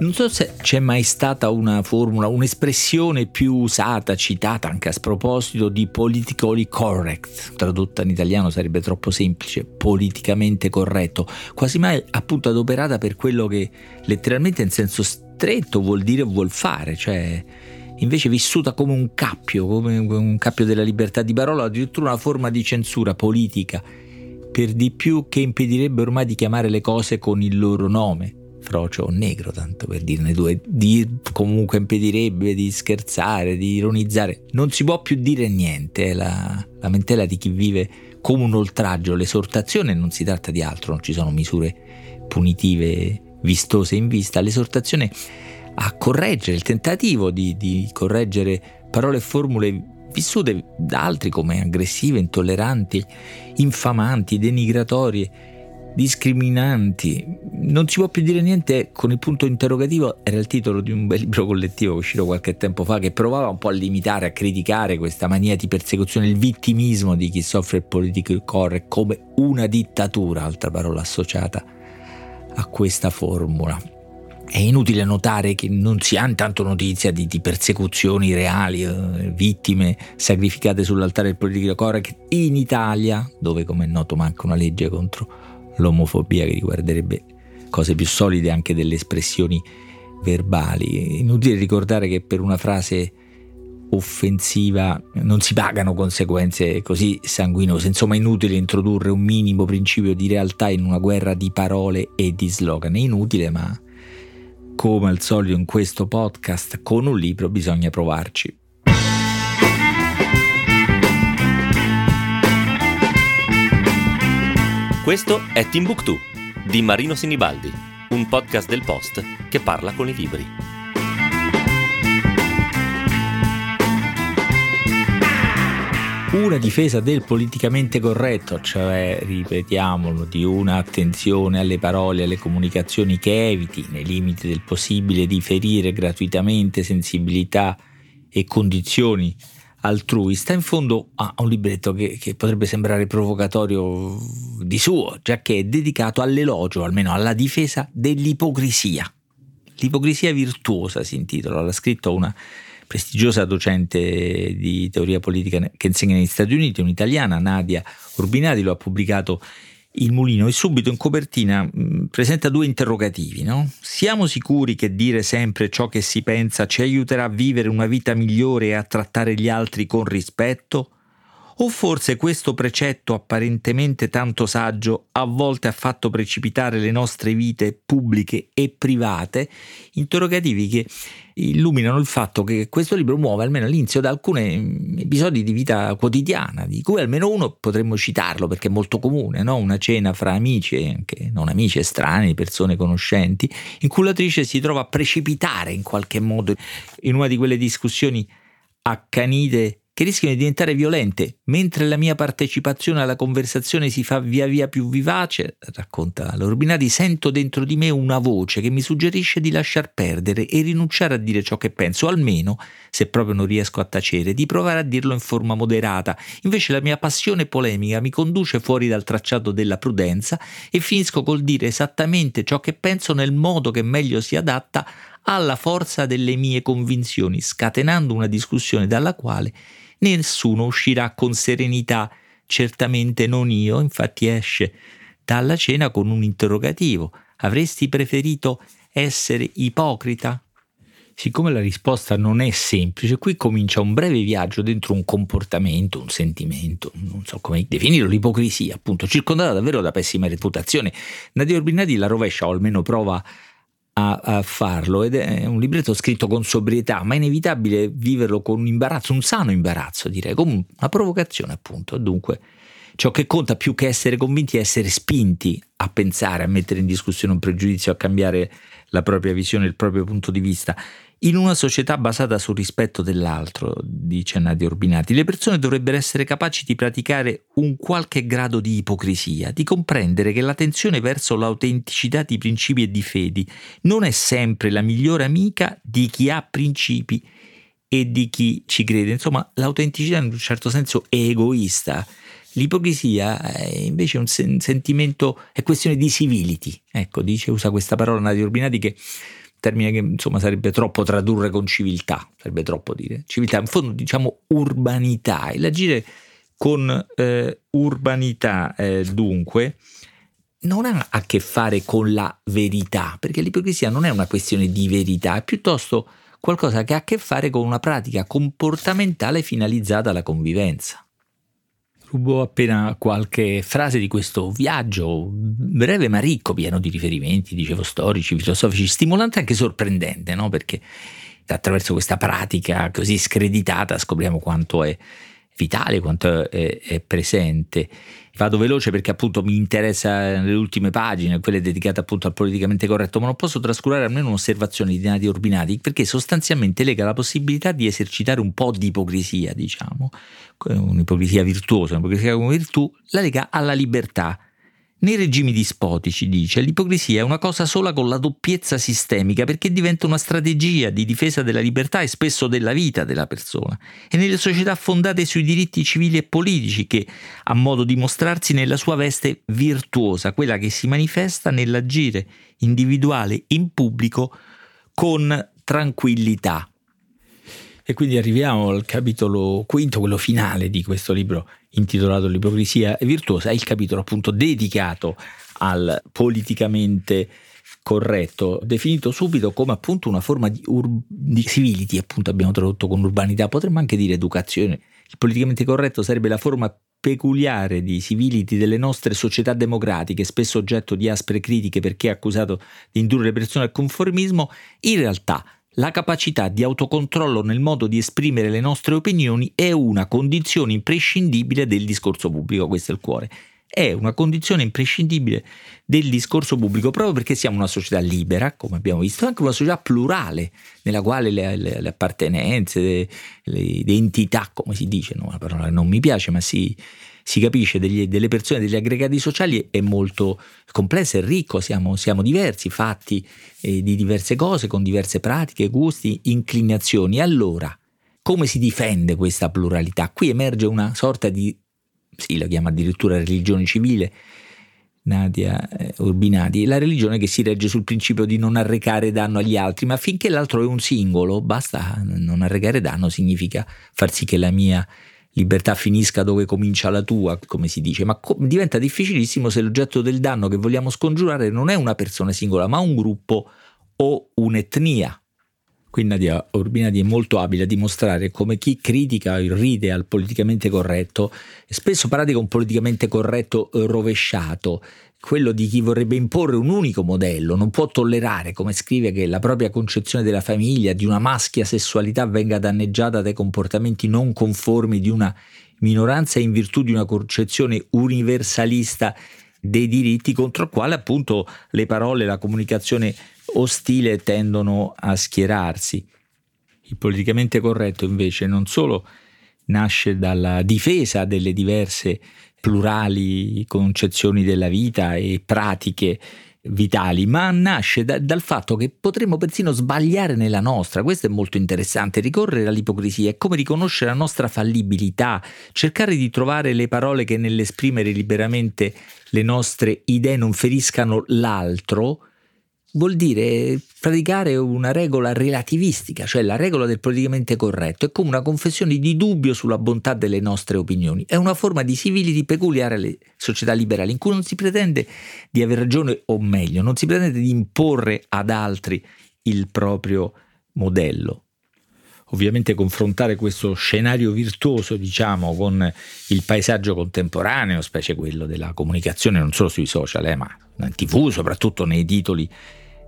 Non so se c'è mai stata una formula, un'espressione più usata, citata anche a sproposito di politically correct, tradotta in italiano sarebbe troppo semplice, politicamente corretto, quasi mai appunto adoperata per quello che letteralmente in senso stretto vuol dire o vuol fare, cioè invece vissuta come un cappio, come un cappio della libertà di parola, addirittura una forma di censura politica, per di più che impedirebbe ormai di chiamare le cose con il loro nome frocio o negro, tanto per dirne due, di, comunque impedirebbe di scherzare, di ironizzare. Non si può più dire niente, è la lamentela di chi vive come un oltraggio, l'esortazione non si tratta di altro, non ci sono misure punitive vistose in vista, l'esortazione a correggere, il tentativo di, di correggere parole e formule vissute da altri come aggressive, intolleranti, infamanti, denigratorie discriminanti. Non si può più dire niente con il punto interrogativo, era il titolo di un bel libro collettivo uscito qualche tempo fa che provava un po' a limitare, a criticare questa mania di persecuzione, il vittimismo di chi soffre il political correct come una dittatura, altra parola associata a questa formula. È inutile notare che non si ha intanto notizia di, di persecuzioni reali, eh, vittime sacrificate sull'altare del political correct in Italia, dove come è noto manca una legge contro l'omofobia che riguarderebbe cose più solide anche delle espressioni verbali. Inutile ricordare che per una frase offensiva non si pagano conseguenze così sanguinose, insomma è inutile introdurre un minimo principio di realtà in una guerra di parole e di slogan, è inutile ma come al solito in questo podcast con un libro bisogna provarci. Questo è Timbuktu di Marino Sinibaldi, un podcast del Post che parla con i libri. Una difesa del politicamente corretto, cioè, ripetiamolo, di un'attenzione alle parole alle comunicazioni che eviti, nei limiti del possibile, di ferire gratuitamente sensibilità e condizioni altrui sta in fondo a un libretto che, che, potrebbe sembrare provocatorio di suo, già che è dedicato all'elogio, almeno alla difesa dell'ipocrisia. L'ipocrisia virtuosa si intitola, l'ha scritto una prestigiosa docente di teoria politica che insegna negli Stati Uniti, un'italiana, Nadia Urbinati, lo ha pubblicato il mulino e subito in copertina mh, mm, presenta due interrogativi. No? Siamo sicuri che dire sempre ciò che si pensa ci aiuterà a vivere una vita migliore e a trattare gli altri con rispetto? O forse questo precetto apparentemente tanto saggio a volte ha fatto precipitare le nostre vite pubbliche e private? Interrogativi che illuminano il fatto che questo libro muove almeno all'inizio da alcuni episodi di vita quotidiana, di cui almeno uno potremmo citarlo perché è molto comune, no? una cena fra amici e anche non amici, estranei, persone conoscenti, in cui l'autrice si trova a precipitare in qualche modo in una di quelle discussioni accanite che rischiano di diventare violente, mentre la mia partecipazione alla conversazione si fa via via più vivace, racconta Lorbinati, sento dentro di me una voce che mi suggerisce di lasciar perdere e rinunciare a dire ciò che penso, almeno, se proprio non riesco a tacere, di provare a dirlo in forma moderata. Invece la mia passione polemica mi conduce fuori dal tracciato della prudenza e finisco col dire esattamente ciò che penso nel modo che meglio si adatta alla forza delle mie convinzioni, scatenando una discussione dalla quale nessuno uscirà con serenità, certamente non io, infatti esce dalla cena con un interrogativo. Avresti preferito essere ipocrita? Siccome la risposta non è semplice, qui comincia un breve viaggio dentro un comportamento, un sentimento, non so come definirlo, l'ipocrisia, appunto, circondata davvero da pessima reputazione. Nadia Urbinati la rovescia, o almeno prova a, a, farlo ed è un libretto scritto con sobrietà, ma è inevitabile viverlo con un imbarazzo, un sano imbarazzo direi, come una provocazione appunto. Dunque, ciò che conta più che essere convinti è essere spinti a pensare, a mettere in discussione un pregiudizio, a cambiare la propria visione, il proprio punto di vista. In una società basata sul rispetto dell'altro, dice Nadia Urbinati, le persone dovrebbero essere capaci di praticare un qualche grado di ipocrisia, di comprendere che l'attenzione verso l'autenticità di principi e di fedi non è sempre la migliore amica di chi ha principi e di chi ci crede. Insomma, l'autenticità in un certo senso è egoista. L'ipocrisia è invece un sentimento, è questione di civility. Ecco, dice, usa questa parola Nadia Urbinati che termine che insomma sarebbe troppo tradurre con civiltà, sarebbe troppo dire. Civiltà, in fondo diciamo urbanità, e l'agire con eh, urbanità eh, dunque non ha a che fare con la verità, perché l'ipocrisia non è una questione di verità, è piuttosto qualcosa che ha a che fare con una pratica comportamentale finalizzata alla convivenza. Rubo appena qualche frase di questo viaggio breve ma ricco, pieno di riferimenti, dicevo storici, filosofici, stimolante e anche sorprendente, no? perché attraverso questa pratica così screditata scopriamo quanto è vitale, quanto è, è presente. Vado veloce perché appunto mi interessa nelle ultime pagine, quelle dedicate appunto al politicamente corretto, ma non posso trascurare almeno un'osservazione di Nadia Urbinati perché sostanzialmente lega la possibilità di esercitare un po' di ipocrisia, diciamo, un'ipocrisia virtuosa, un'ipocrisia come virtù, la lega alla libertà nei regimi dispotici, dice, l'ipocrisia è una cosa sola con la doppiezza sistemica perché diventa una strategia di difesa della libertà e spesso della vita della persona. E nelle società fondate sui diritti civili e politici che ha modo di mostrarsi nella sua veste virtuosa, quella che si manifesta nell'agire individuale in pubblico con tranquillità. E quindi arriviamo al capitolo quinto, quello finale di questo libro intitolato L'ipocrisia virtuosa, è il capitolo appunto dedicato al politicamente corretto, definito subito come appunto una forma di, ur- di civility, appunto abbiamo tradotto con urbanità, potremmo anche dire educazione. Il politicamente corretto sarebbe la forma peculiare di civility delle nostre società democratiche, spesso oggetto di aspre critiche perché accusato di indurre le persone al conformismo, in realtà la capacità di autocontrollo nel modo di esprimere le nostre opinioni è una condizione imprescindibile del discorso pubblico, questo è il cuore. È una condizione imprescindibile del discorso pubblico proprio perché siamo una società libera, come abbiamo visto, anche una società plurale, nella quale le, le, le appartenenze, le, le, identità, come si dice, no? una parola che non mi piace, ma si, si capisce degli, delle persone, degli aggregati sociali è molto complesso e ricco, siamo, siamo diversi, fatti eh, di diverse cose, con diverse pratiche, gusti, inclinazioni. Allora, come si difende questa pluralità? Qui emerge una sorta di, si la chiama addirittura religione civile, Nadia eh, Urbinati, la religione che si regge sul principio di non arrecare danno agli altri, ma finché l'altro è un singolo, basta non arrecare danno, significa far sì che la mia libertà finisca dove comincia la tua, come si dice, ma co- diventa difficilissimo se l'oggetto del danno che vogliamo scongiurare non è una persona singola, ma un gruppo o un'etnia. Qui Nadia Urbinati è molto abile a dimostrare come chi critica o irride al politicamente corretto spesso pratica un politicamente corretto rovesciato quello di chi vorrebbe imporre un unico modello, non può tollerare, come scrive, che la propria concezione della famiglia, di una maschia sessualità venga danneggiata dai comportamenti non conformi di una minoranza in virtù di una concezione universalista dei diritti contro il quale appunto le parole, la comunicazione ostile tendono a schierarsi. Il politicamente corretto invece non solo nasce dalla difesa delle diverse plurali concezioni della vita e pratiche vitali, ma nasce da, dal fatto che potremmo persino sbagliare nella nostra. Questo è molto interessante. Ricorrere all'ipocrisia è come riconoscere la nostra fallibilità, cercare di trovare le parole che nell'esprimere liberamente le nostre idee non feriscano l'altro vuol dire praticare una regola relativistica, cioè la regola del politicamente corretto, è come una confessione di dubbio sulla bontà delle nostre opinioni, è una forma di civility peculiare alle società liberali in cui non si pretende di aver ragione o meglio, non si pretende di imporre ad altri il proprio modello. Ovviamente confrontare questo scenario virtuoso, diciamo, con il paesaggio contemporaneo, specie quello della comunicazione non solo sui social, eh, ma in tv, soprattutto nei titoli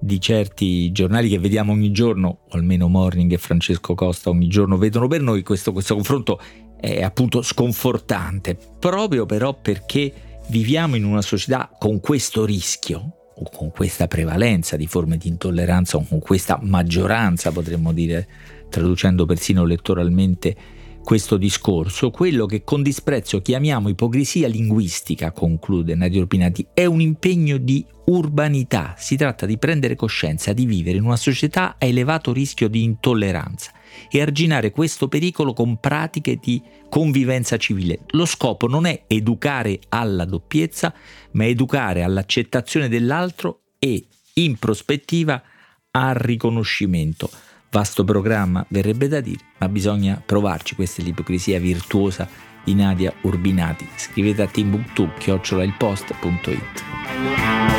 di certi giornali che vediamo ogni giorno, o almeno Morning e Francesco Costa ogni giorno vedono per noi, questo, questo confronto è appunto sconfortante, proprio però perché viviamo in una società con questo rischio o con questa prevalenza di forme di intolleranza o con questa maggioranza, potremmo dire, traducendo persino lettoralmente questo discorso, quello che con disprezzo chiamiamo ipocrisia linguistica, conclude Nadia Urpinati, è un impegno di urbanità. Si tratta di prendere coscienza di vivere in una società a elevato rischio di intolleranza e arginare questo pericolo con pratiche di convivenza civile. Lo scopo non è educare alla doppiezza, ma educare all'accettazione dell'altro e, in prospettiva, al riconoscimento. Vasto programma, verrebbe da dire, ma bisogna provarci, questa è l'ipocrisia virtuosa di Nadia Urbinati. Scrivete a timbuktu-ilpost.it.